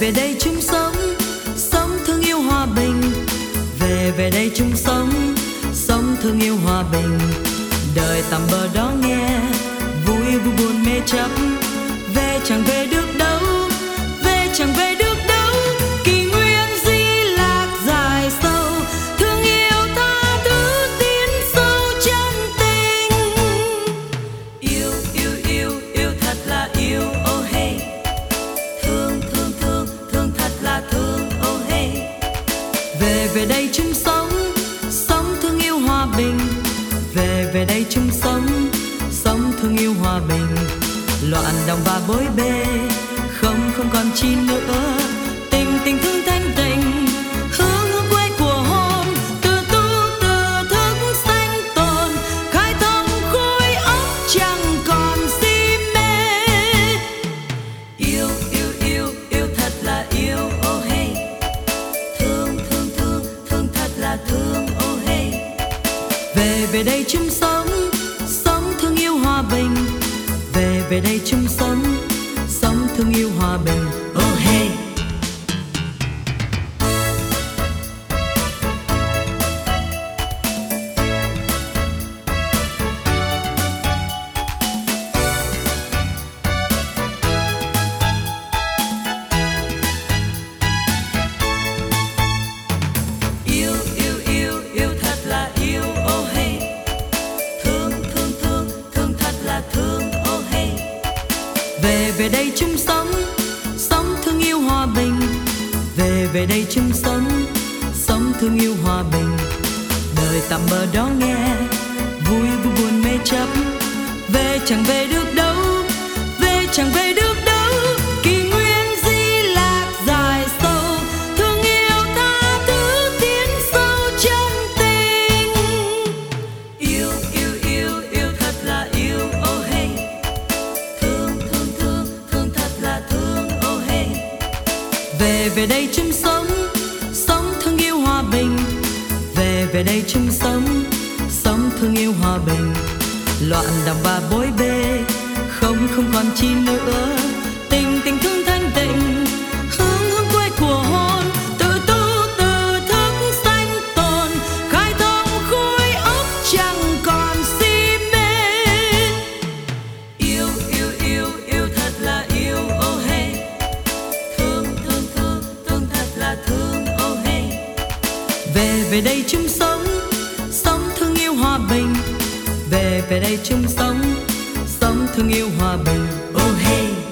về đây chung sống sống thương yêu hòa bình. Về về đây chung sống sống thương yêu hòa bình. Đời tạm bờ đó nghe, vui vui buồn mê chấp. Về chẳng về được đâu, về chẳng về được về đây chung sống sống thương yêu hòa bình. Về về đây chung sống sống thương yêu hòa bình. Loạn đồng và bối bê không không còn chi nữa. Tình tình thương thanh về về đây chung sống sống thương yêu hòa bình. Về về đây chung sống sống thương yêu hòa bình. Về đây chung sống sống thương yêu hòa bình. Về về đây chung sống sống thương yêu hòa bình. Đời tạm bờ đó nghe, vui vui buồn mê chấp. Về chẳng về được đâu, về chẳng về được về về đây chung sống sống thương yêu hòa bình. Về về đây chung sống sống thương yêu hòa bình. Loạn đồng và bối bê không không còn chi nữa. Về đây chung sống sống thương yêu hòa bình. Về về đây chung sống sống thương yêu hòa bình. Oh hey.